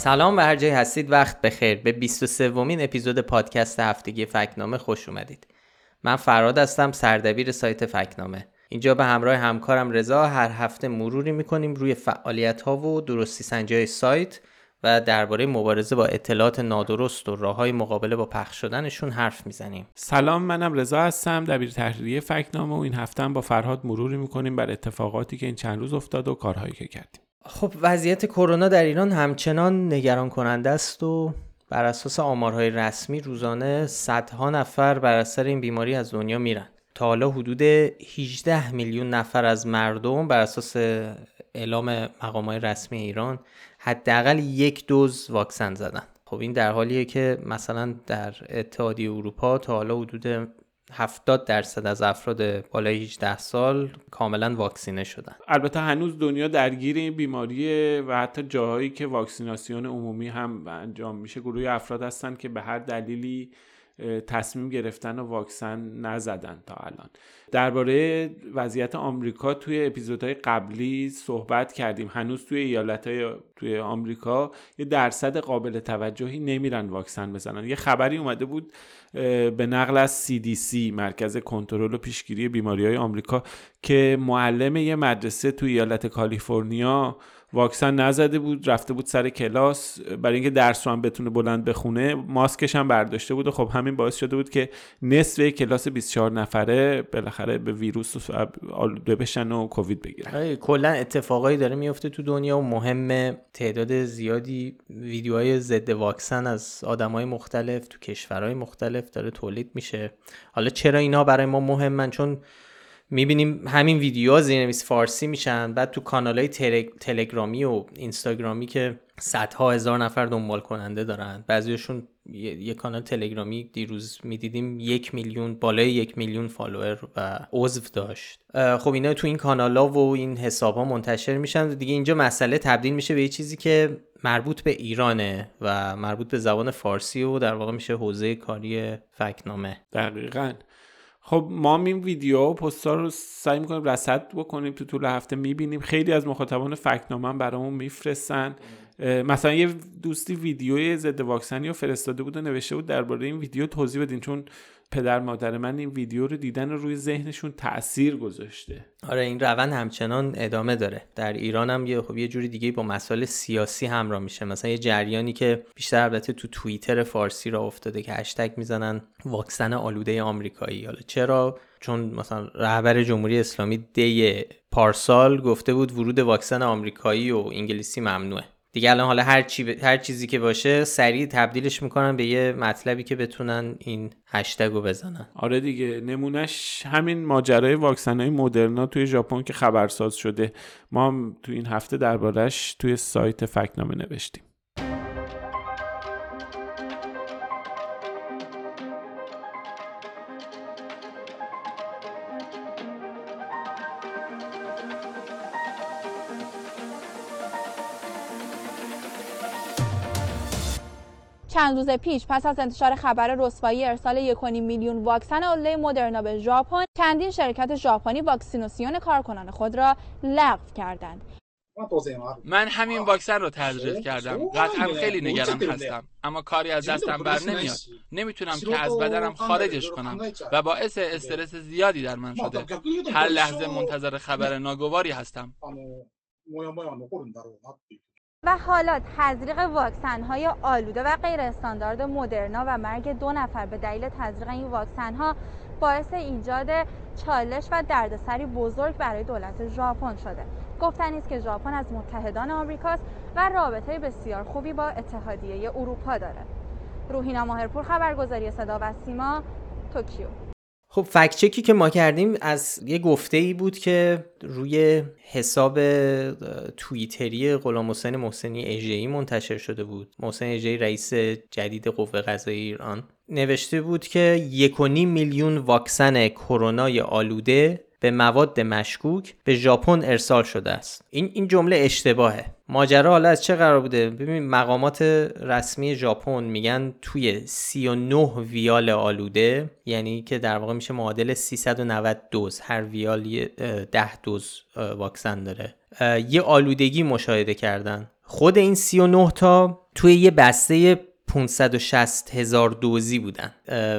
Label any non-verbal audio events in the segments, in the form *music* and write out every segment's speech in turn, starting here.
سلام و هر جای هستید وقت بخیر. به 23 ومین اپیزود پادکست هفتگی فکنامه خوش اومدید. من فراد هستم سردبیر سایت فکنامه. اینجا به همراه همکارم رضا هر هفته مروری می‌کنیم روی فعالیت ها و درستی سنجی های سایت و درباره مبارزه با اطلاعات نادرست و راه های مقابله با پخش شدنشون حرف می‌زنیم. سلام منم رضا هستم دبیر تحریریه فکنامه و این هفته با فرهاد مروری می‌کنیم بر اتفاقاتی که این چند روز افتاد و کارهایی که کردیم. خب وضعیت کرونا در ایران همچنان نگران کننده است و بر اساس آمارهای رسمی روزانه صدها نفر بر اثر این بیماری از دنیا میرن تا حالا حدود 18 میلیون نفر از مردم بر اساس اعلام مقامات رسمی ایران حداقل یک دوز واکسن زدن. خب این در حالیه که مثلا در اتحادیه اروپا تا حالا حدود 70 درصد از افراد بالای 18 سال کاملا واکسینه شدن. البته هنوز دنیا درگیر این بیماریه و حتی جاهایی که واکسیناسیون عمومی هم انجام میشه گروه افراد هستن که به هر دلیلی تصمیم گرفتن و واکسن نزدن تا الان. درباره وضعیت آمریکا توی اپیزودهای قبلی صحبت کردیم. هنوز توی ایالتهای توی آمریکا یه درصد قابل توجهی نمیرن واکسن بزنن. یه خبری اومده بود به نقل از CDC مرکز کنترل و پیشگیری بیماری های آمریکا که معلم یه مدرسه توی ایالت کالیفرنیا واکسن نزده بود رفته بود سر کلاس. برای اینکه درس رو هم بتونه بلند بخونه ماسکش هم برداشته بود و خب همین باعث شده بود که نصف کلاس 24 نفره بالاخره به ویروس آلوده بشن و کووید بگیرن. آره، کلا اتفاقایی داره میفته تو دنیا و مهمه تعداد زیادی ویدیوهای ضد واکسن از آدمای مختلف تو کشورهای مختلف داره تولید میشه. حالا چرا اینا برای ما مهمن؟ چون می‌بینیم همین ویدیوها زیرنویس فارسی میشن بعد تو کانال های تلگرامی و اینستاگرامی که صدها هزار نفر دنبال کننده دارن. بعضیشون یه کانال تلگرامی دیروز می‌دیدیم یک میلیون بالای یک میلیون فالوور و عضو داشت. خب اینا تو این کانال ها و این حساب ها منتشر میشن. دیگه اینجا مسئله تبدیل میشه به یه چیزی که مربوط به ایرانه و مربوط به زبان فارسی و در واقع میشه حوزه کاری فکنامه. دقیقا. خب ما این ویدیو و پستار رو سعی می‌کنیم رصد بکنیم تو طول هفته می‌بینیم. خیلی از مخاطبان فکنامه برامون میفرستن. مثلا یه دوستی ویدیوی ضد واکسنی رو فرستاده بود و نوشته بود درباره این ویدیو توضیح بدین چون پدر مادر من این ویدیو رو دیدن روی ذهنشون تاثیر گذاشته. آره این روند همچنان ادامه داره. در ایران هم یه خب یه جوری دیگه با مسائل سیاسی همراه میشه. مثلا یه جریانی که بیشتر البته تو توییتر فارسی را افتاده که هشتگ می‌زنن واکسن آلوده آمریکایی. حالا چرا؟ چون مثلا رهبر جمهوری اسلامی دی پارسال گفته بود ورود واکسن آمریکایی و انگلیسی ممنوعه. دیگه الان حالا هر, چی هر چیزی که باشه سریع تبدیلش می‌کنن به یه مطلبی که بتونن این هشتگ رو بزنن. آره دیگه نمونهش همین ماجرای واکسن های مدرنا توی ژاپن که خبرساز شده. ما هم توی این هفته دربارهش توی سایت فکنامه نوشتیم. چند روز پیش پس از انتشار خبر رسوایی ارسال 1.5 میلیون واکسن آلوده مدرنا به ژاپن چندین شرکت ژاپنی واکسیناسیون کارکنان خود را لغو کردند. من همین واکسن رو تزریق کردم. قطعا خیلی نگران هستم. اما کاری از دستم بر نمیاد. نمی‌تونم که از بدنم خارجش کنم و باعث استرس زیادی در من شده. هر لحظه منتظر خبر ناگواری هستم. و حالا تزریق واکسن های آلوده و غیر استاندارد مدرنا و مرگ دو نفر به دلیل تزریق این واکسن ها باعث ایجاد چالش و دردسری بزرگ برای دولت ژاپن شده. گفتنی است که ژاپن از متحدان آمریکاست و رابطه بسیار خوبی با اتحادیه اروپا داره. روحینا ماهرپور خبرگزاری صدا و سیما توکیو. خب فکت چکی که ما کردیم از یه گفته ای بود که روی حساب توییتری غلام حسین محسنی اژه‌ای منتشر شده بود. محسنی اژه‌ای رئیس جدید قوه قضاییه ایران. نوشته بود که یک میلیون واکسن کرونای آلوده به مواد مشکوک به ژاپن ارسال شده است. این این جمله اشتباهه. ماجرا حالا از چه قرار بوده؟ ببین مقامات رسمی ژاپن میگن توی 39 ویال آلوده یعنی که در واقع میشه معادل 390 دوز. هر ویال 10 دوز واکسن داره. یه آلودگی مشاهده کردن. خود این 39 تا توی یه بسته 560 هزار دوزی بودن.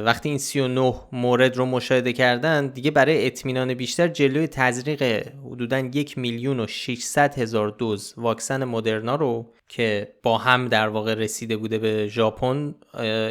وقتی این 39 مورد رو مشاهده کردن دیگه برای اطمینان بیشتر جلوی تزریق حدودا یک میلیون و 600 هزار دوز واکسن مدرنا رو که با هم در واقع رسیده بوده به ژاپن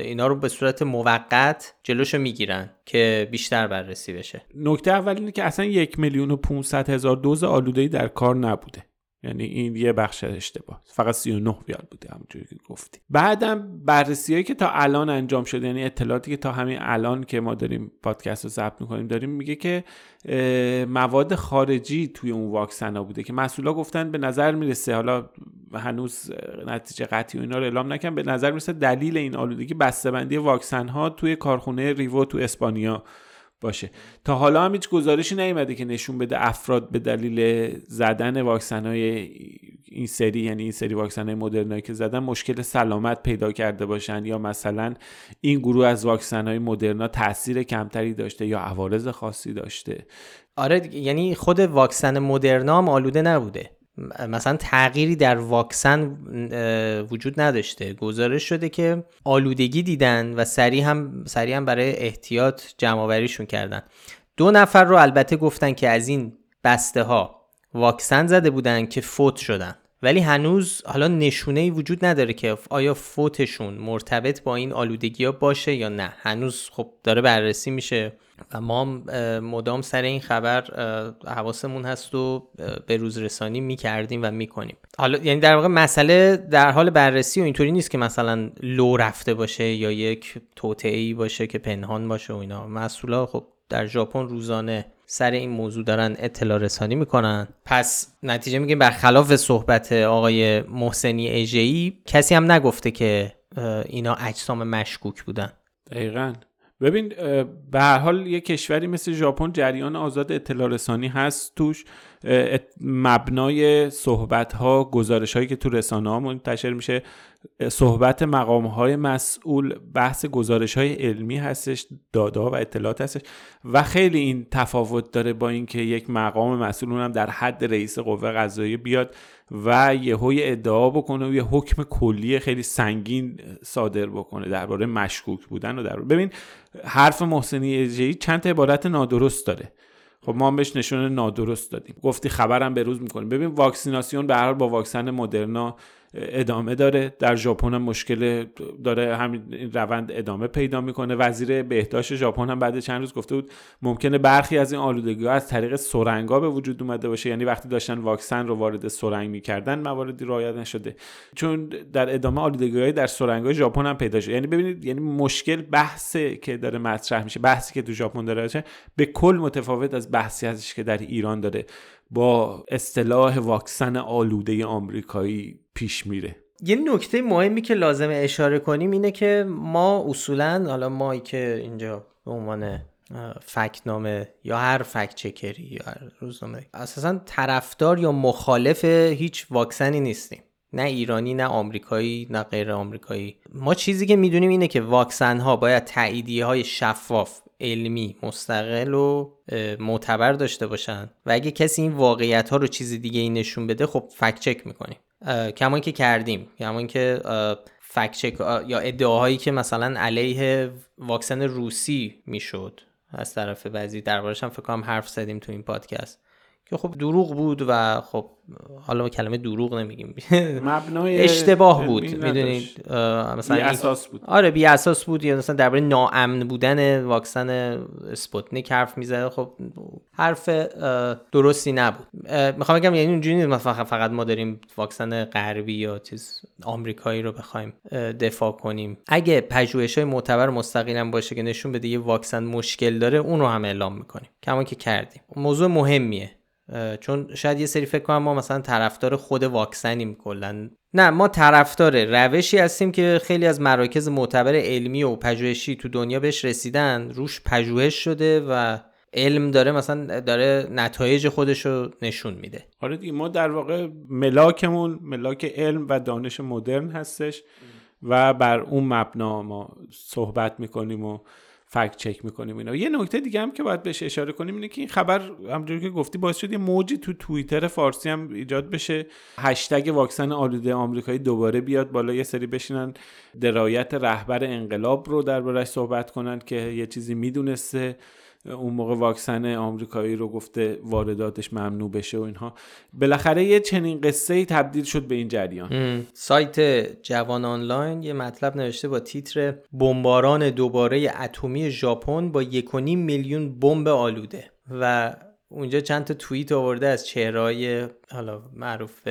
اینا رو به صورت موقت جلوشو می‌گیرن که بیشتر بررسی بشه. نکته اول اینه که اصلا یک میلیون و 500 هزار دوز آلوده‌ای در کار نبوده. یعنی این یه بخش اشتباه. فقط 39 بیاد بوده همونجوری که گفتی. بعدم بررسی که تا الان انجام شده یعنی اطلاعاتی که تا همین الان که ما داریم پادکست رو ضبط می‌کنیم داریم میگه که مواد خارجی توی اون واکسن ها بوده که مسئولا گفتن به نظر می‌رسه حالا هنوز نتیجه قطعی و اینا رو اعلام نکن به نظر می‌رسه دلیل این آلودگی بسته‌بندی واکسن ها توی کارخونه ریوو تو اسپانیا باشه. تا حالا هم هیچ گزارشی نیومده که نشون بده افراد به دلیل زدن واکسن های این سری یعنی این سری واکسن های مدرنایی که زدن مشکل سلامت پیدا کرده باشن یا مثلا این گروه از واکسن های مدرنا تاثیر کمتری داشته یا عوارض خاصی داشته؟ آره یعنی خود واکسن مدرنا هم آلوده نبوده. مثلا تغییری در واکسن وجود نداشته. گزارش شده که آلودگی دیدن و سریع هم سریع هم برای احتیاط جمع کردن. دو نفر رو البته گفتن که از این بسته ها واکسن زده بودن که فوت شدن. ولی هنوز حالا نشونه ای وجود نداره که آیا فوتشون مرتبط با این آلودگی ها باشه یا نه. هنوز خب داره بررسی میشه. و ما مدام سر این خبر حواسمون هست و به روز رسانی می‌کردیم و می‌کنیم. حالا یعنی در واقع مسئله در حال بررسی و اینطوری نیست که مثلا لو رفته باشه یا یک توطعه باشه که پنهان باشه و اینا. مسئولا خب در ژاپن روزانه سر این موضوع دارن اطلاع رسانی می‌کنن. پس نتیجه میگیم برخلاف صحبت آقای محسنی ایجهی کسی هم نگفته که اینا اجسام مشکوک بودن. دقیقا. ببین به هر حال یه کشوری مثل ژاپن جریان آزاد اطلاع رسانی هست توش. مبنای صحبت ها گزارش هایی که تو رسانه ها منتشر میشه صحبت مقام های مسئول بحث گزارش های علمی هستش دادا و اطلاعات هستش و خیلی این تفاوت داره با اینکه یک مقام مسئول اونم در حد رئیس قوه قضاییه بیاد. و یهو ادعا بکنه و یه حکم کلی خیلی سنگین صادر بکنه درباره مشکوک بودن و در ببین حرف محسنی اجهی چند عبارت نادرست داره. خب ما هم بهش نشون نادرست دادیم. گفتی خبرم به روز می‌کنیم ببین واکسیناسیون به هر با واکسن مدرنا ادامه داره. در ژاپن هم مشکل داره همین روند ادامه پیدا می‌کنه. وزیر بهداشت ژاپن هم بعد چند روز گفته بود ممکنه برخی از این آلودگی ها از طریق سرنگا به وجود اومده باشه. یعنی وقتی داشتن واکسن رو وارد سرنگ می‌کردن مواردی رعایت نشده. چون در ادامه آلودگی های در سرنگ های ژاپن هم پیدا شده. یعنی ببینید یعنی مشکل بحثی که داره مطرح میشه بحثی که تو ژاپن داره به کل متفاوت از بحثی ازش که در ایران داره. با اصطلاح واکسن آلوده آمریکایی پیش میره. یه نکته مهمی که لازم اشاره کنیم اینه که ما اصولا حالا ما که اینجا به عنوان فکنامه یا هر فکت چکری یا هر روزنامه اساسا طرفدار یا مخالف هیچ واکسنی نیستیم. نه ایرانی نه آمریکایی نه غیر آمریکایی. ما چیزی که می‌دونیم اینه که واکسن ها باید تاییدیه های شفاف علمی مستقل و معتبر داشته باشن. و اگه کسی این واقعیت ها رو چیز دیگه ای نشون بده خب فکت چک می‌کنیم. کمان که کردیم. کمان که فکت چک یا ادعاهایی که مثلا علیه واکسن روسی می‌شد از طرف بعضی دربارش هم فکر کنم حرف زدیم تو این پادکست. که خب دروغ بود و خب حالا ما کلمه دروغ نمیگیم. مبنای اشتباه بود می‌دونید؟ مثلا بی اساس بود. آره بی اساس بود. یا مثلا درباره ناامن بودن واکسن اسپوتنیک حرف می‌زنه خب حرف درستی نبود. می‌خوام بگم یعنی اونجوری نیست. فقط فقط ما داریم واکسن غربی یا چیز آمریکایی رو بخوایم دفاع کنیم. اگه پژوهش های معتبر مستقلا باشه که نشون بده یه واکسن مشکل داره اون رو هم اعلام می‌کنیم. کما اینکه کردیم. موضوع مهمیه. چون شاید یه سری فکر کنم ما مثلا طرفدار خود واکسنیم کلا. نه ما طرفدار روشی هستیم که خیلی از مراکز معتبر علمی و پژوهشی تو دنیا بهش رسیدن. روش پژوهش شده و علم داره مثلا داره نتایج خودش رو نشون میده. آره دیگه ما در واقع ملاکمون ملاک علم و دانش مدرن هستش و بر اون مبنا ما صحبت می‌کنیم و فکت چک می‌کنیم اینا. یه نکته دیگه هم که باید بهش اشاره کنیم اینه که این خبر همونجوری که گفتی باعث شد یه موجی تو توییتر فارسی هم ایجاد بشه. هشتگ واکسن آلوده آمریکایی دوباره بیاد بالا. یه سری بشینن درایت رهبر انقلاب رو دربارش صحبت کنن که یه چیزی می‌دونسته. اون موقع واکسن آمریکایی رو گفته وارداتش ممنوع بشه و اینها. بالاخره یه چنین قصه ای تبدیل شد به این جریان. سایت جوان آنلاین یه مطلب نوشته با تیتر بمباران دوباره اتمی ژاپن با 1.5 میلیون بمب آلوده. و اونجا چند تا توییت آورده از چهرهای حالا معروف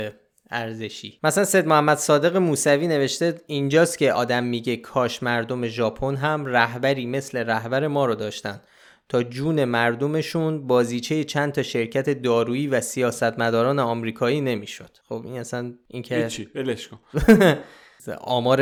ارزشی. مثلا سید محمد صادق موسوی نوشته اینجاست که آدم میگه کاش مردم ژاپن هم رهبری مثل رهبر ما رو داشتن. تا جون مردمشون بازیچه چند تا شرکت دارویی و سیاستمداران آمریکایی نمی‌شد. خب این اصلا این که کن. *laughs* آمار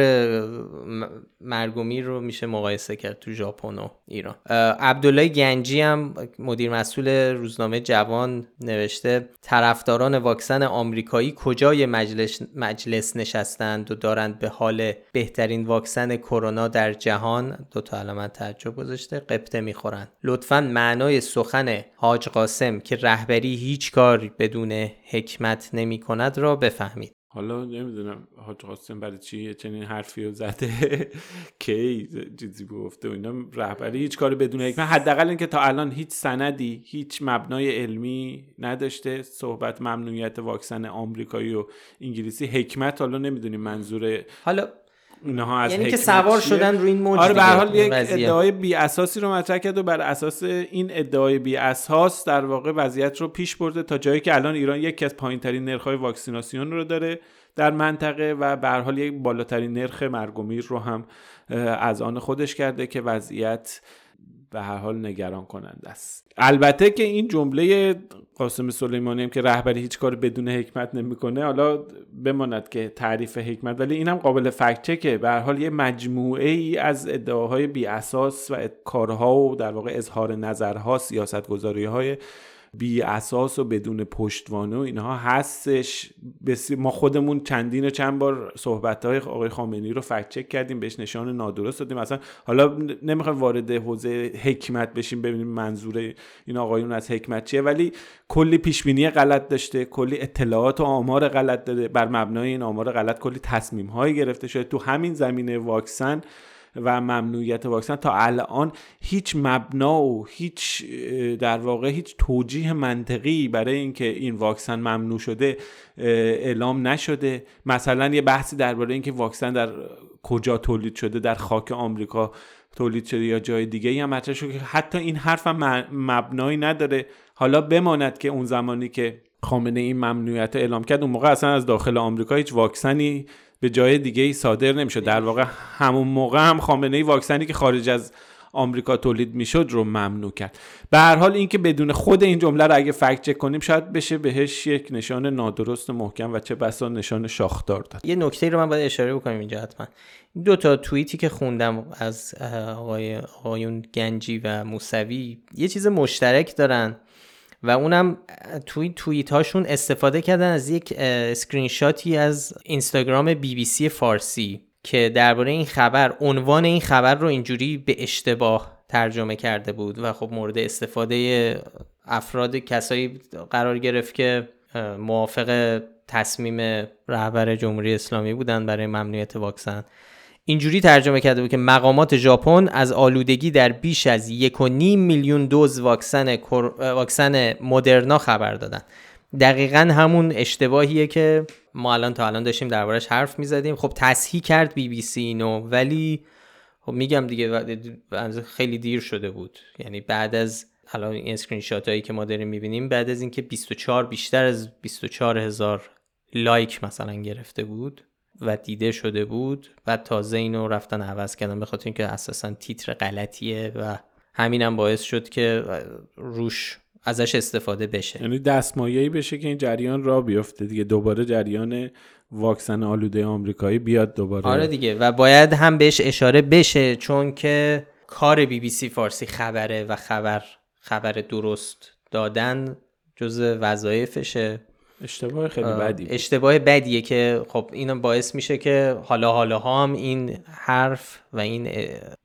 مرگومی رو میشه مقایسه کرد تو ژاپن و ایران. عبدالله گنجی هم مدیر مسئول روزنامه جوان نوشته طرفداران واکسن آمریکایی کجای مجلس, مجلس نشستند و دارند به حال بهترین واکسن کرونا در جهان؟ دو تا علامت تعجب گذاشته قبطه می‌خورند. لطفا معنای سخن حاج قاسم که رهبری هیچ کار بدون حکمت نمی کند را بفهمید. حالا نمی‌دونم حاج قاسم برای چی چنین حرفی رو زده؟ *laughs* کی چیزی گفته و اینا؟ رهبری هیچ کاری بدون حکمت. حداقل اینکه تا الان هیچ سندی هیچ مبنای علمی نداشته. صحبت ممنوعیت واکسن آمریکایی و انگلیسی. حکمت حالا نمی‌دونیم منظور حالا اینها از یعنی که سوار شدن روی این موج آره به حال یک ادعای بی اساسی رو مطرح کرد و بر اساس این ادعای بی اساس در واقع وضعیت رو پیش برده تا جایی که الان ایران یکی از پایین ترین نرخ های واکسیناسیون رو داره در منطقه و به حال یک بالاترین نرخ مرگ رو هم از آن خودش کرده که وضعیت به هر حال نگران کننده است. البته که این جمله قاسم سلیمانی هم که رهبری هیچ کار بدون حکمت نمی‌کنه. حالا بماند که تعریف حکمت ولی اینم قابل فکت چکه. به هر حال یه مجموعه ای از ادعاهای بی اساس و کارها و در واقع اظهار نظرها سیاست گذاری های بی اساس و بدون پشتوانه و اینها هستش. ما خودمون چندین و چند بار صحبت های آقای خامنی رو فکت چک کردیم بهش نشان نادرست دادیم. اصلا حالا نمی‌خوایم وارد حوزه حکمت بشیم ببینیم منظور این آقایون از حکمت چیه ولی کلی پیشبینی غلط داشته کلی اطلاعات و آمار غلط داده. بر مبنای این آمار غلط کلی تصمیم هایی گرفته شده. تو همین زمینه واکسن و ممنوعیت واکسن تا الان هیچ مبنا و هیچ در واقع هیچ توجیه منطقی برای اینکه این واکسن ممنوع شده اعلام نشده. مثلا یه بحثی درباره اینکه واکسن در کجا تولید شده در خاک آمریکا تولید شده یا جای دیگه هم مطرح شده. که حتی این حرف مبنایی نداره. حالا بماند که اون زمانی که خامنه این ممنوعیت اعلام کرد اون موقع اصلا از داخل آمریکا هیچ واکسنی به جای دیگه ای صادر نمی‌شد. در واقع همون موقع هم خامنه ای واکسنی که خارج از آمریکا تولید می‌شد رو ممنوع کرد. به هر حال اینکه بدون خود این جمله رو اگه fact check کنیم شاید بشه بهش یک نشان نادرست محکم و چه بسا نشان شاخدار داد. یه نکته رو من باید اشاره بکنم اینجا حتما. دو تا توییتی که خوندم از آقای آقایون گنجی و موسوی یه چیز مشترک دارن. و اونم توی توییت هاشون استفاده کردن از یک اسکرین شاتی از اینستاگرام بی بی سی فارسی که درباره این خبر عنوان این خبر رو اینجوری به اشتباه ترجمه کرده بود و خب مورد استفاده افراد کسایی قرار گرفت که موافق تصمیم رهبر جمهوری اسلامی بودن برای ممنوعیت واکسن. اینجوری ترجمه کرده بود که مقامات ژاپن از آلودگی در بیش از یک و نیم میلیون دوز واکسن واکسن مدرنا خبر دادن. دقیقا همون اشتباهیه که ما الان تا الان داشتیم دربارش حرف می‌زدیم. خب تصحیح کرد بی بی سی اینو ولی خب میگم دیگه خیلی دیر شده بود. یعنی بعد از الان این اسکرین شات هایی که ما داریم می‌بینیم بعد از اینکه 24 بیشتر از 24 هزار لایک مثلا گرفته بود و دیده شده بود و تازه اینو رفتن عوض کردن به خاطر اینکه اساسا تیتر غلطیه و همینم باعث شد که روش ازش استفاده بشه. یعنی دستمایه‌ای بشه که این جریان را بیفته دیگه. دوباره جریان واکسن آلوده آمریکایی بیاد دوباره. آره دیگه. و باید هم بهش اشاره بشه چون که کار بی بی سی فارسی خبره و خبر خبر درست دادن جز وظایفشه. اشتباه خیلی بدی اشتباه بدیه که خب اینو باعث میشه که حالا حالا هم این حرف و این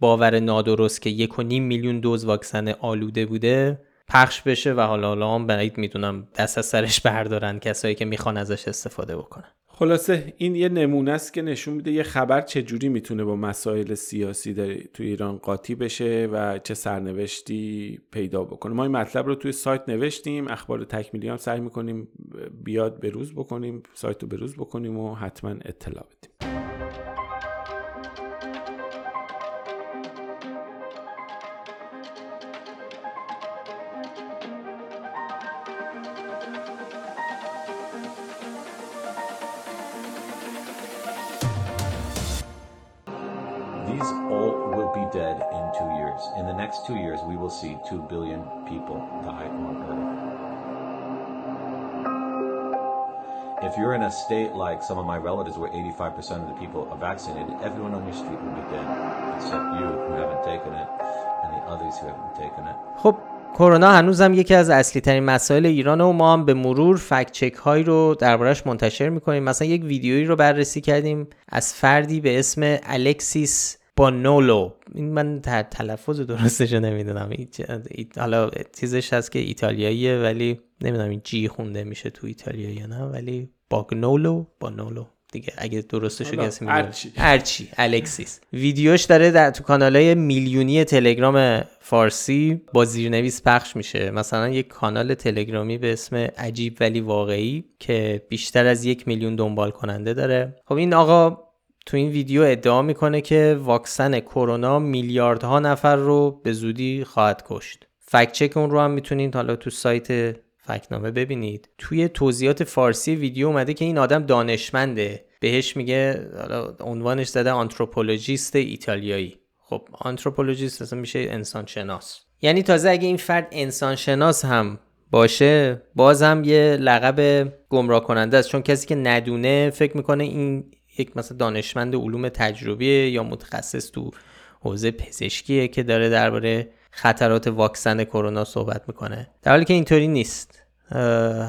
باور نادرست که یک و نیم میلیون دوز واکسن آلوده بوده پخش بشه و حالا حالا هم بعید می‌دونم دست از سرش بردارن کسایی که می‌خوان ازش استفاده بکنن. خلاصه این یه نمونه است که نشون میده یه خبر چجوری می‌تونه با مسائل سیاسی تو ایران قاطی بشه و چه سرنوشتی پیدا بکنه. ما این مطلب رو توی سایت نوشتیم اخبار تکمیلی هم سعی می‌کنیم بیاد به روز بکنیم سایت رو به روز بکنیم و حتما اطلاع بدیم. See 2 billion people die on Earth. If you're in a state like some of my relatives where 85% of the people are vaccinated, everyone on your street will be dead, except you who haven't taken it and the others who haven't taken it. خب کرونا هنوزم یکی از اصلی ترین مسائل ایران و ما هم به مرور فکت چک هایی رو دربارش منتشر می‌کنیم مثلا یک ویدیویی رو بررسی کردیم از فردی به اسم الکسیس بانولو این من تلفظ درستش نمی‌دونم. حالا چیزش هست که ایتالیاییه ولی نمی‌دونم این جی خونده میشه تو ایتالیا یا نه ولی باگنولو بانولو. دیگه اگه درستش رو کسی هرچی. هرچی. الکسیس. ویدیوش داره در تو کانال میلیونی تلگرام فارسی با زیرنویس پخش میشه. مثلا یک کانال تلگرامی به اسم عجیب ولی واقعی که بیشتر از یک میلیون دنبال کننده داره. خب این آقا تو این ویدیو ادعا می‌کنه که واکسن کرونا میلیاردها نفر رو به زودی خواهد کشت. fact check اون رو هم می‌تونید حالا تو سایت فکنامه ببینید. توی توضیحات فارسی ویدیو اومده که این آدم دانشمنده. بهش میگه حالا عنوانش زده anthropologist ایتالیایی. خب anthropologist اصلا میشه انسان شناس یعنی تازه اگه این فرد انسان شناس هم باشه باز هم یه لقب گمراه کننده است. چون کسی که ندونه فکر می‌کنه این یک مثلا دانشمند علوم تجربی یا متخصص تو حوزه پزشکیه که داره درباره خطرات واکسن کرونا صحبت می‌کنه. در حالی که اینطوری نیست.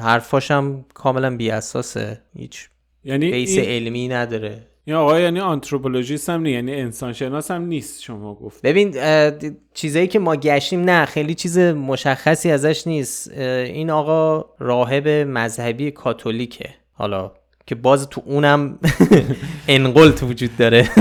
حرفاش هم کاملا بی اساسه هیچ یعنی بیس علمی نداره. یا آقا یعنی آنتروپولوژیست هم نیست یعنی انسان شناس هم نیست شما گفت ببین چیزایی که ما گشتیم نه خیلی چیز مشخصی ازش نیست. این آقا راهب مذهبی کاتولیکه. حالا که باز تو اونم *laughs* انقلت وجود داره. *laughs*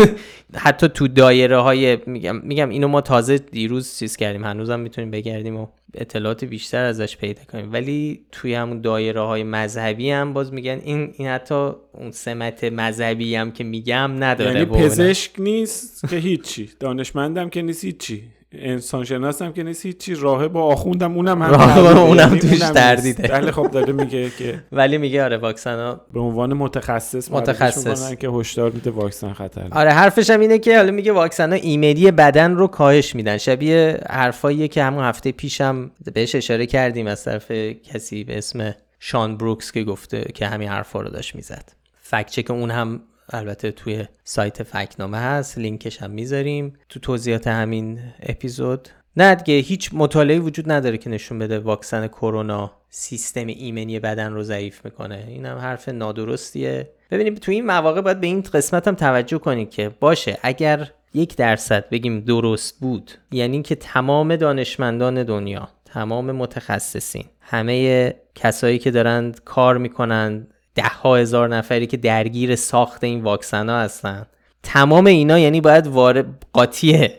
حتی تو دایره های میگم میگم اینو ما تازه دیروز چیز کردیم. هنوزم می‌تونیم بگردیم و اطلاعات بیشتر ازش پیدا کنیم. ولی توی همون دایره های مذهبی هم باز میگن این این حتی اون سمت مذهبی هم که میگم نداره یعنی پزشک نیست که هیچی. دانشمندم که نیست هیچی. انسان شناسم که نیست هیچی. راه با آخوندم اونم هم راه اونم یعنی توش تردیده بله خب داره میگه که *laughs* ولی میگه آره واکسن ها به عنوان متخصص متخصص. که هشدار میده واکسن خطر. آره حرفش هم اینه که حالا میگه واکسن ها ایمیدی بدن رو کاهش میدن. شبیه حرفاییه که همون هفته پیشم بهش اشاره کردیم از طرف کسی به اسم شان بروکس که گفته که همین حرفا رو داشت می‌زد. فکت چک اون هم البته توی سایت فکنامه هست لینکش هم می‌ذاریم. تو توضیحات همین اپیزود. نه دیگه هیچ مطالعه وجود نداره که نشون بده واکسن کرونا سیستم ایمنی بدن رو ضعیف می‌کنه. این هم حرف نادرستیه. ببینیم تو این مواقع باید به این قسمت هم توجه کنید که باشه اگر یک درصد بگیم درست بود یعنی که تمام دانشمندان دنیا تمام متخصصین همه کسایی که دارند کار می‌کنند ده ها هزار نفری که درگیر ساخت این واکسن ها هستن. تمام اینا یعنی باید وارد قاطی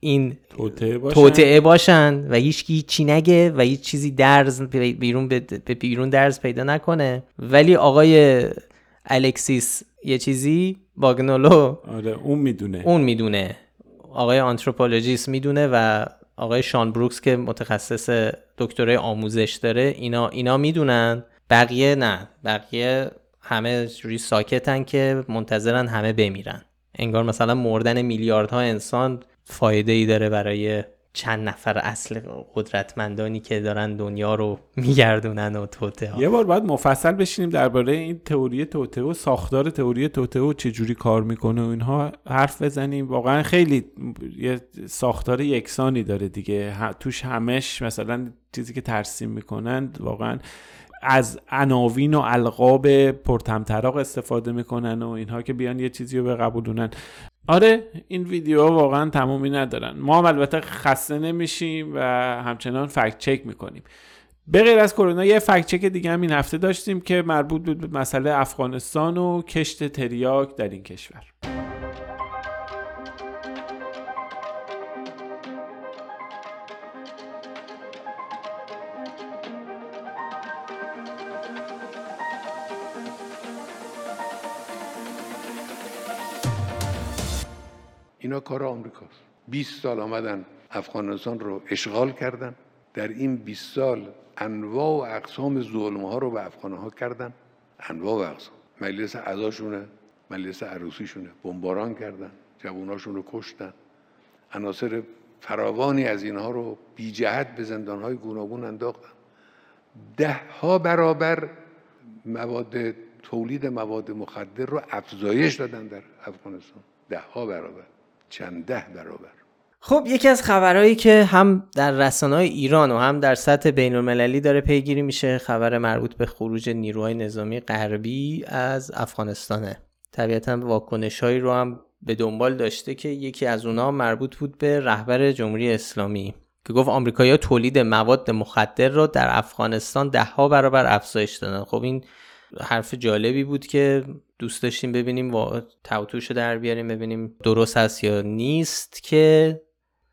این توطعه باشن. و هیچ هیچی نگه و هیچ چیزی درز بیرون به بیرون درز پیدا نکنه. ولی آقای الکسیس یه چیزی؟ باگنولو آره اون می‌دونه. اون می‌دونه. آقای آنتروپولوژیست می‌دونه و آقای شان بروکس که متخصص دکترای آموزش داره اینا اینا می‌دونن. بقیه نه. بقیه همه جوری ساکتن که منتظرن همه بمیرن. انگار مثلا مردن میلیاردها انسان فایده ای داره برای چند نفر اصل قدرتمندانی که دارن دنیا رو میگردونن و توته یه بار باید مفصل بشینیم درباره این تئوری توته و ساختار تئوری توته و چه جوری کار می‌کنه و اینها حرف بزنیم. واقعا خیلی یه ساختار یکسانی داره دیگه. توش همش مثلا چیزی که ترسیم می‌کنن واقعا از عناوین و القاب پرتمطراق استفاده می‌کنن و اینها که بیان یه چیزی رو بقبولونن. آره این ویدیو واقعا تمومی ندارن. ما هم البته خسته نمیشیم و همچنان فکت چک می‌کنیم. به غیر از کرونا یه فکت چک دیگه هم این هفته داشتیم که مربوط بود به مسئله افغانستان و کشت تریاک در این کشور. اینا کار آمریکاست. 20 سال آمدن افغانستان رو اشغال کردن. در این 20 سال انواع و اقسام ظلم ها رو به افغان ها کردن. انواع و اقسام. مجلس عزاشونه مجلس عروسیشونه. بمباران کردن. جواناشون رو کشتن. عناصر فراوانی از اینها رو بی جهت به زندان های گوناگون انداختن. ده ها برابر مواد تولید مواد مخدر رو افزایش دادن در افغانستان. ده ها برابر. چند ده برابر. خب یکی از خبرهایی که هم در رسانه ایران و هم در سطح بین المللی داره پیگیری میشه خبر مربوط به خروج نیروهای نظامی غربی از افغانستانه. طبیعتا واکنش هایی رو هم به دنبال داشته که یکی از اونها مربوط بود به رهبر جمهوری اسلامی که گفت آمریکایی‌ها تولید مواد مخدر رو در افغانستان ده ها برابر افزایش دادن. خب این حرف جالبی بود که دوست داشتیم ببینیم و توتوش رو در بیاریم ببینیم درست هست یا نیست که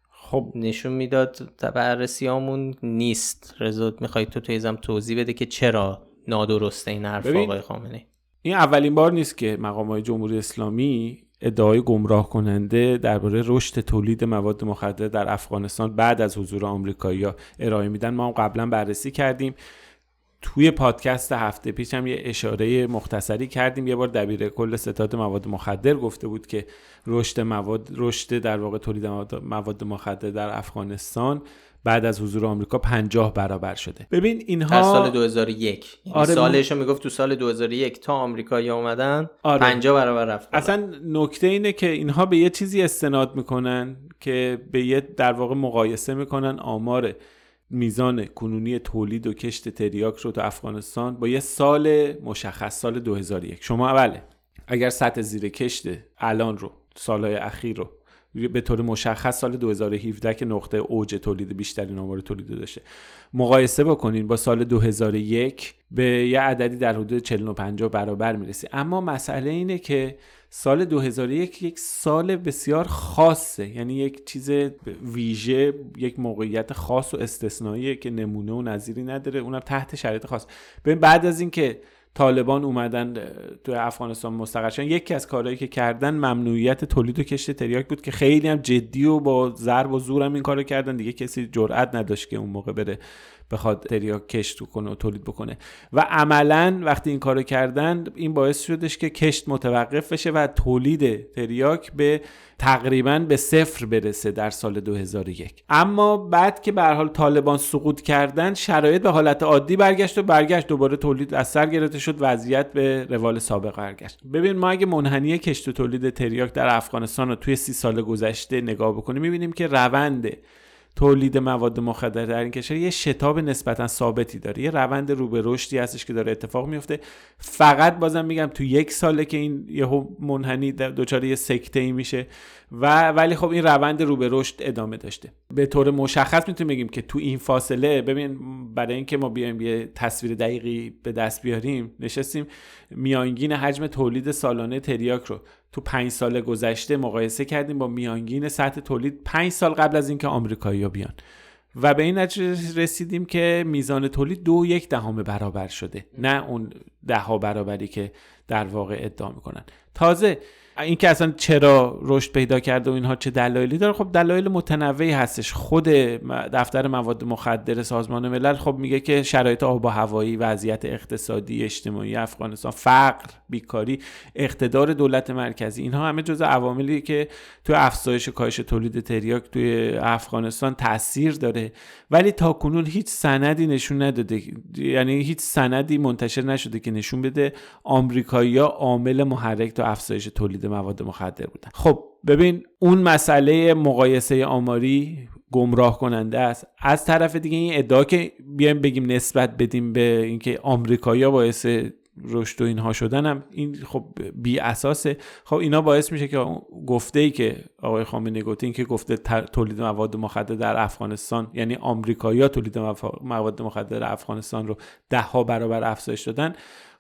خب. نشون می‌داد بررسیامون نیست. رضا می‌خوای تو تویزم توضیح بده که چرا نادرسته این حرف آقای خامنه این اولین بار نیست که مقام های جمهوری اسلامی ادعای گمراه کننده درباره رشد تولید مواد مخدر در افغانستان بعد از حضور آمریکایی‌ها ارائه میدن. ما هم قبلا بررسی کردیم. توی پادکست هفته پیش هم یه اشاره مختصری کردیم. یه بار دبیر کل ستاد مواد مخدر گفته بود که رشد مواد رشد در واقع تولید مواد مخدر در افغانستان بعد از حضور آمریکا 50 برابر شده. ببین اینها در سال 2001 یعنی آره سالش می‌گفت تو سال 2001 تا آمریکایی اومدن آره. 50 برابر رفت. اصلا نکته اینه که اینها به یه چیزی استناد می‌کنن که به یه در واقع مقایسه می‌کنن. آمار میزان کنونی تولید و کشت تریاک رو تو افغانستان با یه سال مشخص سال 2001 شما اوله. اگر سطح زیر کشت الان رو سالهای اخیر رو به طور مشخص سال 2017 که نقطه اوج تولید بیشترین آمار تولید داشته مقایسه بکنین با سال 2001 به یه عددی در حدود 40 و 50 برابر می‌رسی. اما مسئله اینه که سال 2001 یک سال بسیار خاصه. یعنی یک چیز ویژه یک موقعیت خاص و استثنائیه که نمونه و نظیری نداره. اونم تحت شرایط خاص. ببین بعد از اینکه طالبان اومدن تو افغانستان مستقر شدن یکی از کارهایی که کردن ممنوعیت تولید و کشت تریاک بود که خیلی هم جدی و با ضرب و زورم این کارو کردن. دیگه کسی جرئت نداشت که اون موقع بره بخواد تریاک کشت کنه و تولید بکنه. و عملا وقتی این کارو کردن این باعث شدش که کشت متوقف بشه و تولید تریاک به تقریبا به صفر برسه در سال 2001 اما بعد که به حال طالبان سقوط کردن شرایط به حالت عادی برگشت و برگشت. دوباره تولید از سر گرفته شد وضعیت به روال سابق برگشت. ببین ما اگه منحنی کشت و تولید تریاک در افغانستان رو توی سی سال گذشته نگاه بکنیم می‌بینیم که روند تولید مواد مخدر در این کشور یه شتاب نسبتا ثابتی داره. یه روند رو به رشدی هستش که داره اتفاق میفته. فقط بازم میگم تو یک ساله که این یهو منحنی دچار یه سکته ای میشه. و ولی خب این روند رو به رشد ادامه داشته. به طور مشخص می‌تونیم بگیم که تو این فاصله ببین برای اینکه ما بیایم یه تصویر دقیقی به دست بیاریم نشستیم میانگین حجم تولید سالانه تریاک رو تو پنج سال گذشته مقایسه کردیم با میانگین سطح تولید پنج سال قبل از اینکه آمریکایی‌ها بیان. و به این نتیجه رسیدیم که میزان تولید دو یک دهم برابر شده نه اون ده ها برابری که در واقع ادعا می‌کنن. تازه اینکه اصلا چرا رشد پیدا کرده و اینها چه دلایلی داره خب دلایل متنوعی هستش. خود دفتر مواد مخدر سازمان ملل خب میگه که شرایط آب و هوایی وضعیت اقتصادی اجتماعی افغانستان فقر بیکاری اقتدار دولت مرکزی اینها همه جزء عواملی که تو افزایش کاهش تولید تریاک توی افغانستان تاثیر داره. ولی تا کنون هیچ سندی نشون نداده. یعنی هیچ سندی منتشر نشده که نشون بده آمریکایی‌ها عامل محرک تو افزایش تولید تولید مواد مخدر بودن. خب ببین اون مسئله مقایسه آماری گمراه کننده است. از طرف دیگه این ادعا که بیایم بگیم نسبت بدیم به اینکه آمریکایی‌ها باعث رشد و اینها شدن هم این خب بی اساسه. خب اینا باعث میشه که گفته ای که آقای خامنه‌ای گفته این که گفته تولید مواد مخدر در افغانستان یعنی آمریکایی‌ها تولید مواد مخدر در افغانستان رو ده ها برابر افزایش دادن.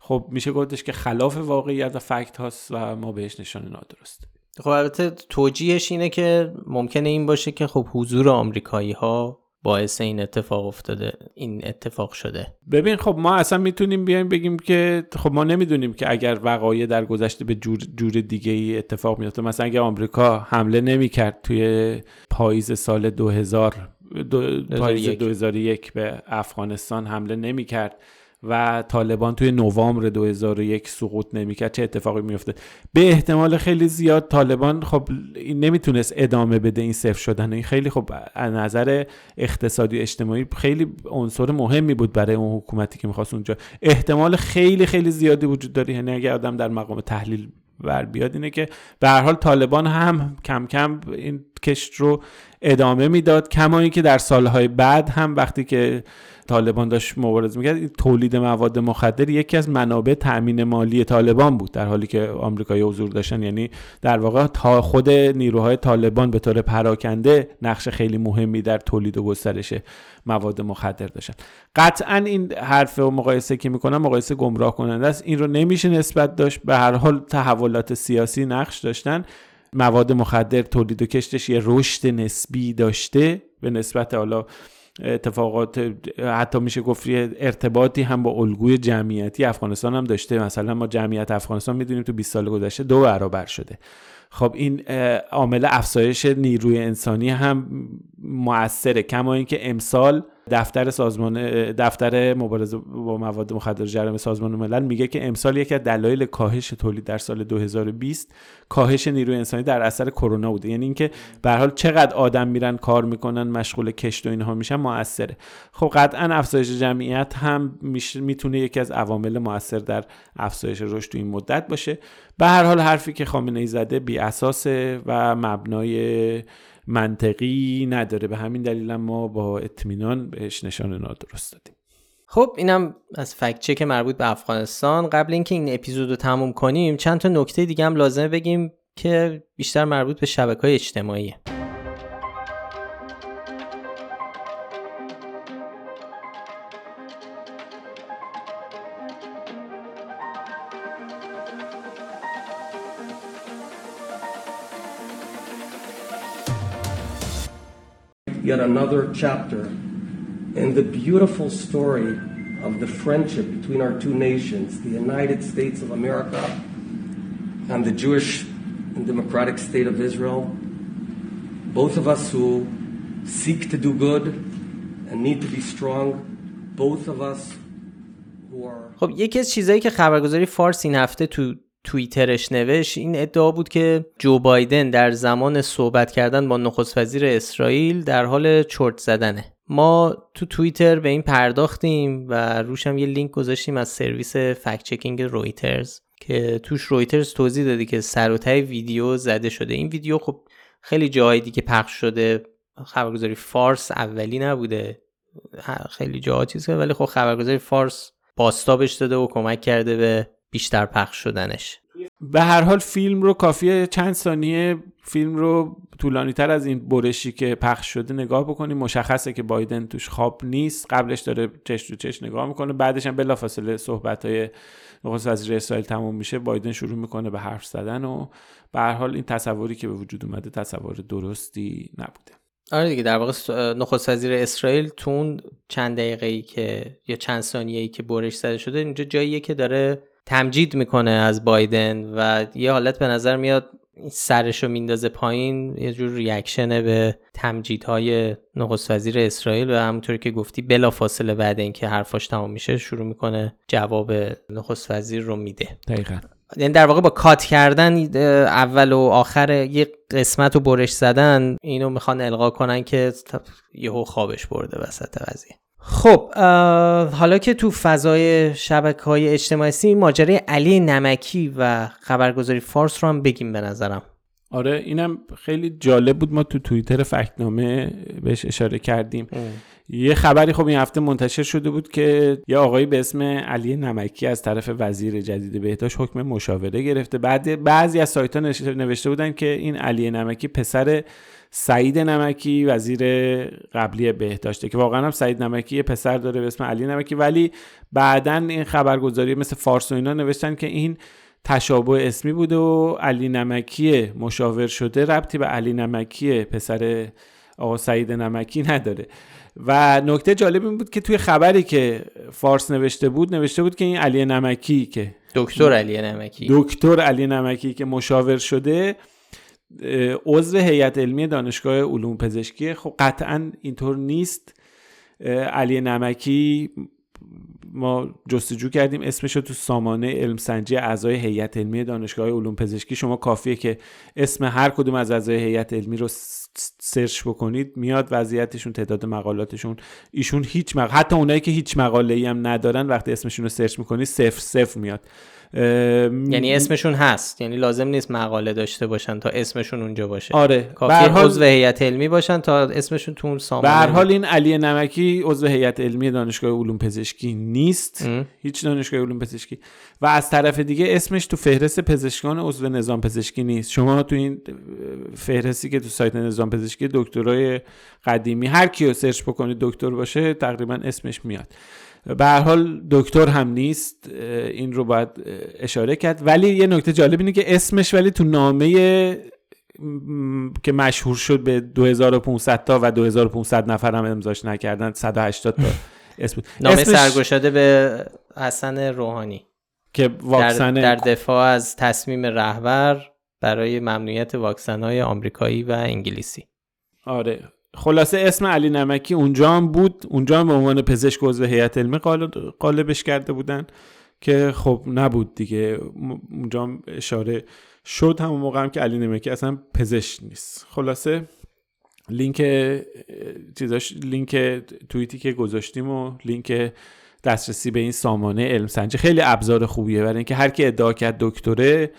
خب میشه گفتش که خلاف واقعیت و فکت هاست و ما بهش نشانه نادرست. خب البته توجیهش اینه که ممکنه این باشه که خب حضور آمریکایی ها باعث این اتفاق افتاده این اتفاق شده. ببین خب ما اصلا می‌تونیم بیایم بگیم که خب ما نمی‌دونیم که اگر وقایع در گذشته به جور, جور دیگه ای اتفاق میفته مثلا اگه آمریکا حمله نمی‌کرد توی پاییز سال 2000 دو، پاییز 2001 به افغانستان حمله نمی‌کرد و طالبان توی نوامبر 2001 سقوط نمی‌کرد. چه اتفاقی میفته به احتمال خیلی زیاد طالبان خب نمی‌تونست ادامه بده این صفر شدن. این خیلی خب از نظر اقتصادی اجتماعی خیلی عنصر مهمی بود برای اون حکومتی که می‌خواست اونجا. احتمال خیلی خیلی زیادی وجود داره. یعنی اگر آدم در مقام تحلیل بر بیاد اینه که به هر حال طالبان هم کم کم این کشت رو ادامه می‌داد کما که در سالهای بعد هم وقتی که طالبان داشت مبارزه می‌کرد تولید مواد مخدر یکی از منابع تامین مالی طالبان بود در حالی که آمریکایی حضور داشتن. یعنی در واقع تا خود نیروهای طالبان به طور پراکنده نقش خیلی مهمی در تولید و گسترش مواد مخدر داشتن. قطعا این حرف و مقایسه که می‌کنم مقایسه گمراه کننده است. این رو نمیشه نسبت داشت. به هر حال تحولات سیاسی نقش داشتن. مواد مخدر تولید و کشتش یه رشد نسبی داشته به نسبت حالا اتفاقات حتی میشه گفت ارتباطی هم با الگوی جمعیتی افغانستان هم داشته. مثلا ما جمعیت افغانستان می‌دونیم تو 20 سال گذشته دو برابر شده. خب این عامل افزایش نیروی انسانی هم موثره کما اینکه امسال دفتر سازمان دفتر مبارزه با مواد مخدر جرم سازمان ملل میگه که امسال یکی از دلایل کاهش تولید در سال 2020 کاهش نیروی انسانی در اثر کرونا بوده. یعنی اینکه به حال چقدر آدم میرن کار می‌کنن مشغول کشت و اینها میشن موثره. خب قطعا افزایش جمعیت هم می‌تونه یکی از عوامل موثر در افزایش رشد تو این مدت باشه. به هر حال حرفی که خامنه ای زده بی اساسه و مبنای منطقی نداره. به همین دلیل ما با اطمینان بهش نشان نادرست دادیم. خب اینم از فکت چک مربوط به افغانستان. قبل اینکه این اپیزود رو تموم کنیم چند تا نکته دیگه هم لازمه بگیم که بیشتر مربوط به شبکه های اجتماعیه. yet another chapter in the beautiful story of the friendship between our two nations, the United States of America and the Jewish and democratic state of Israel. Both of us who seek to do good and need to be strong, both of us who are خب یکی از چیزایی که خبرگزاری فارس این هفته تو توییترش نوشت این ادعا بود که جو بایدن در زمان صحبت کردن با نخست وزیر اسرائیل در حال چرت زدنه. ما تو توییتر به این پرداختیم و روش هم یه لینک گذاشتیم از سرویس فکت چکینگ رویترز که توش رویترز توضیح داده که سر و ویدیو زده شده. این ویدیو خب خیلی جاهای دیگه پخش شده. خبرگزاری فارس اولی نبوده. خیلی جاها چیز ولی خب خبرگزاری فارس باستابش داده و کمک کرده به بیشتر پخش شدنش. به هر حال فیلم رو کافیه چند ثانیه فیلم رو طولانی تر از این برشی که پخش شده نگاه بکنیم مشخصه که بایدن توش خواب نیست. قبلش داره چش تو چش نگاه می‌کنه. بعدش هم بلافاصله صحبت های نخست وزیر اسرائیل تموم میشه. بایدن شروع می‌کنه به حرف زدن و به هر حال این تصوری که به وجود اومده تصور درستی نبوده. آره دیگه در واقع نخست وزیر اسرائیل تو اون چند دقیقه ای که یا چند ثانیه ای که برش زده شده. اینجا جاییه که داره تمجید می‌کنه از بایدن و یه حالت به نظر میاد سرشو میندازه پایین یه جور ریاکشنه به تمجیدهای نخست وزیر اسرائیل و همونطوری که گفتی بلا فاصله بعد اینکه حرفاش تمام میشه شروع می‌کنه جواب نخست وزیر رو میده. دقیقا. یعنی در واقع با کات کردن اول و آخر یه قسمت رو برش زدن اینو می‌خوان القا کنن که یهو خوابش برده وسط قضیه. خب حالا که تو فضای شبکه های اجتماعی ماجرای علی نمکی و خبرگزاری فارس رو هم بگیم به نظرم. آره اینم خیلی جالب بود. ما تو توییتر فکنامه بهش اشاره کردیم. یه خبری خب این هفته منتشر شده بود که یه آقایی به اسم علی نمکی از طرف وزیر جدید بهداشت حکم مشاوره گرفته. بعد بعضی از سایت ها نوشته بودن که این علی نمکی پسر سعید نمکی وزیر قبلی بهداشته که واقعا هم سعید نمکی یه پسر داره به اسم علی نمکی. ولی بعدا این خبرگزاری مثل فارس و اینا نوشتن که این تشابه اسمی بوده و علی نمکی مشاور شده ربطی به علی نمکی پسر آقا سعید نمکی نداره. و نکته جالب این بود که توی خبری که فارس نوشته بود نوشته بود که این علی نمکی که دکتر علی نمکی. دکتر علی نمکی که مشاور شده عضو هیئت علمی دانشگاه علوم پزشکی. خب قطعا اینطور نیست. علی نمکی ما جستجو کردیم. اسمش رو تو سامانه علم سنجی اعضای هیئت علمی دانشگاه علوم پزشکی. شما کافیه که اسم هر کدوم از اعضای هیئت علمی رو search بکنید میاد وضعیتشون تعداد مقالاتشون. ایشون هیچ مق... حتی اونایی که هیچ مقاله ای هم ندارن وقتی اسمشون رو search می‌کنید صفر صفر میاد. یعنی اسمشون هست. یعنی لازم نیست مقاله داشته باشن تا اسمشون اونجا باشه. آره. کافی عضو هیئت علمی باشن تا اسمشون تو اون سامانه به هر حال این علی نمکی عضو هیئت علمی دانشگاه علوم پزشکی نیست. هیچ دانشگاه علوم پزشکی. و از طرف دیگه اسمش تو فهرست پزشکان عضو نظام پزشکی نیست. شما تو این فهرستی که تو سایت نظام پزشکی دکترای قدیمی هر کیو سرچ بکنید دکتر باشه تقریبا اسمش میاد. به هر حال دکتر هم نیست این رو باید اشاره کرد. ولی یه نکته جالب اینه که اسمش ولی تو نامه که مشهور شد به 2500 تا و 2500 نفر هم امضاش نکردن 180 تا اسم. نامه اسمش... سرگشاده به حسن روحانی. که واکسن در, در دفاع از تصمیم رهبر برای ممنوعیت واکسن های آمریکایی و انگلیسی. آره. خلاصه اسم علی نمکی اونجا هم بود. اونجا هم به عنوان پزشک عضو هیئت علمی قالبش کرده بودن که خب نبود دیگه. اونجا هم اشاره شد. همون موقع هم که علی نمکی اصلا پزشک نیست. خلاصه لینک چیزاش لینک توییتی که گذاشتیم و لینک دسترسی به این سامانه علم سنجی خیلی ابزار خوبیه. برای اینکه هر کی ادعا کرد دکتره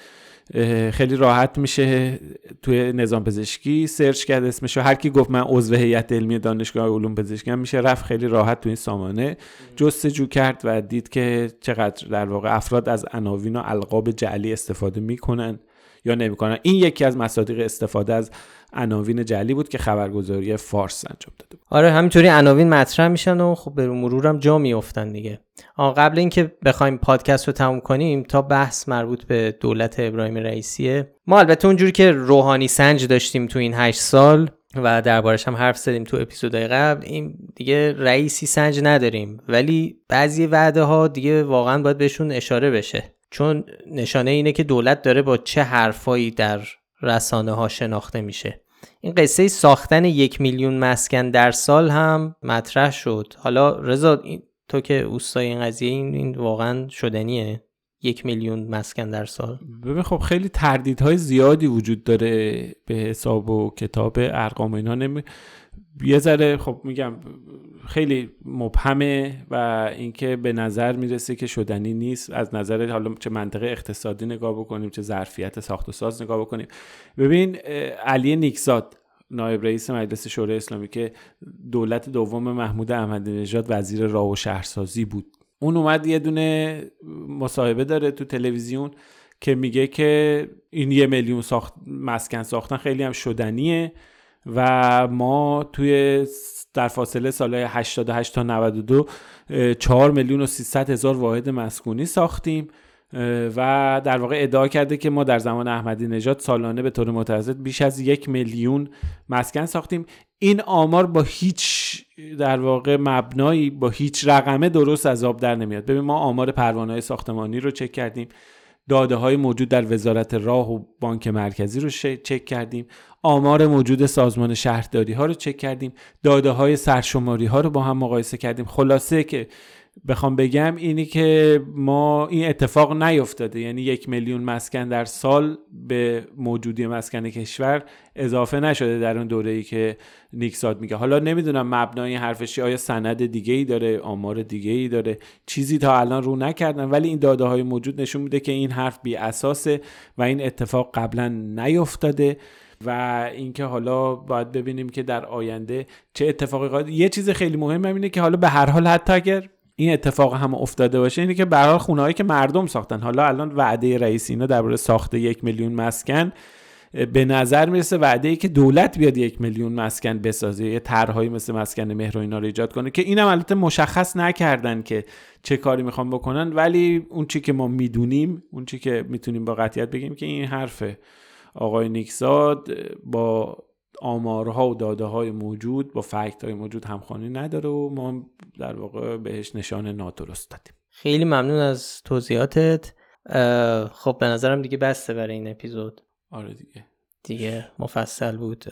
خیلی راحت میشه توی نظام پزشکی search کرد اسمشو. هر کی گفت من عضو هیئت علمی دانشگاه علوم پزشکی میشه رفت خیلی راحت تو این سامانه جستجو کرد و دید که چقدر در واقع افراد از عناوین و القاب جعلی استفاده می‌کنن یا نمی‌کنن. این یکی از مصادیق استفاده از عناوین جعلی بود که خبرگزاری فارس انجام داده بود. آره همینطوری عناوین مطرح میشن و خب به مرورم جا میافتن دیگه. آن قبل اینکه بخوایم پادکست رو تموم کنیم تا بحث مربوط به دولت ابراهیم رئیسیه ما البته اونجوری که روحانی سنج داشتیم تو این هشت سال و دربارش هم حرف زدیم تو اپیزودهای قبل این دیگه رئیسی سنج نداریم. ولی بعضی وعده ها دیگه واقعا باید بهشون اشاره بشه. چون نشانه اینه که دولت داره با چه حرفایی در رسانه ها شناخته میشه. این قصه ساختن یک میلیون مسکن در سال هم مطرح شد. حالا رضا تو که اوستای این قضیه این, این واقعا شدنیه؟ یک میلیون مسکن در سال. ببین خب خیلی تردیدهای زیادی وجود داره به حساب و کتاب ارقام اینا. نمی یه ذره خب میگم خیلی مبهمه و اینکه به نظر می‌رسه که شدنی نیست. از نظر حالا چه منطقه اقتصادی نگاه بکنیم چه ظرفیت ساخت و ساز نگاه بکنیم. ببین علی نیکزاد نایب رئیس مجلس شورای اسلامی که دولت دوم محمود احمدی نژاد وزیر راه و شهرسازی بود. اون اومد یه دونه مصاحبه داره تو تلویزیون که میگه که این یه میلیون ساخت مسکن ساختن خیلی هم شدنیه و ما توی در فاصله سالهای 88 تا 92 4 میلیون و 300 هزار واحد مسکونی ساختیم. و در واقع ادعا کرده که ما در زمان احمدی نژاد سالانه به طور متوسط بیش از یک میلیون مسکن ساختیم. این آمار با هیچ در واقع مبنایی با هیچ رقمه درست از آب در نمیاد. ببین ما آمار پروانه ساختمانی رو چک کردیم. داده های موجود در وزارت راه و بانک مرکزی رو چک کردیم. آمار موجود سازمان شهرداری ها رو چک کردیم. داده های سرشماری ها رو با هم مقایسه کردیم. خلاصه که بخوام بگم اینی که ما این اتفاق نیفتاده. یعنی یک میلیون مسکن در سال به موجودی مسکن کشور اضافه نشده در اون دوره ای که نیکساد میگه. حالا نمی‌دونم مبنای حرفشی آیا سند دیگه ای داره آمار دیگه ای داره. چیزی تا الان رو نکردن. ولی این داده های موجود نشون میده که این حرف بی اساسه و این اتفاق قبلا نیفتاده. و اینکه حالا باید ببینیم که در آینده چه اتفاقی قاد... یه چیز خیلی مهم اینه که حالا به هر حال حتی اگر این اتفاق هم افتاده باشه اینه که به هر حال که مردم ساختن. حالا الان وعده رئیس اینا درباره ساخت یک میلیون مسکن به نظر می‌رسه وعده ای که دولت بیاد یک میلیون مسکن بسازه یه طرحهایی مثل مسکن مهر و اینا رو ایجاد کنه که اینم البته مشخص نکردن که چه کاری می‌خوان بکنن. ولی اون چی که ما می‌دونیم اون چی که می‌تونیم با قطعیت بگیم که این حرفه. آقای نیکزاد با آمارها و داده های موجود با فکت های موجود همخوانی نداره و ما در واقع بهش نشان نادرست دادیم. خیلی ممنون از توضیحاتت. خب به نظرم دیگه بسته برای این اپیزود. آره دیگه. دیگه مفصل بود.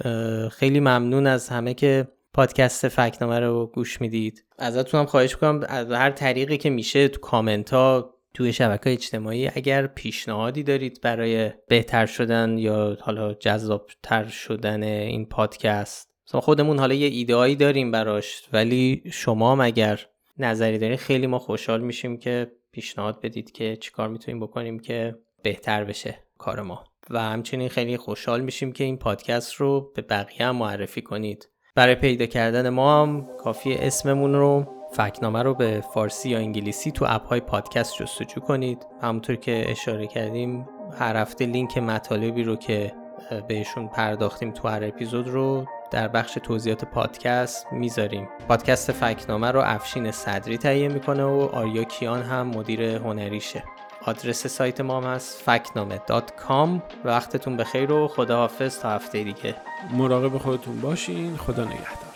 خیلی ممنون از همه که پادکست فکنامه رو گوش می‌دید. ازتون هم خواهش کنم از هر طریقی که میشه تو کامنت ها توی شبکه اجتماعی اگر پیشنهادی دارید برای بهتر شدن یا حالا جذابتر شدن این پادکست مثلا خودمون حالا یه ایدهایی داریم براش ولی شما هم اگر نظری دارید خیلی ما خوشحال میشیم که پیشنهاد بدید که چیکار می‌تونیم بکنیم که بهتر بشه کار ما. و همچنین خیلی خوشحال میشیم که این پادکست رو به بقیه هم معرفی کنید. برای پیدا کردن ما هم کافی اسممون رو فکنامه رو به فارسی یا انگلیسی تو اپ های پادکست جستجو کنید. همونطور که اشاره کردیم هر هفته لینک مطالبی رو که بهشون پرداختیم تو هر اپیزود رو در بخش توضیحات پادکست می‌ذاریم. پادکست فکنامه رو افشین صدری تهیه می‌کنه و آریا کیان هم مدیر هنریشه. آدرس سایت ما هم هست فکنامه وقتتون بخیر و خداحافظ تا هفته دیگه. مراقب خودتون باشین. خدا نگهدار.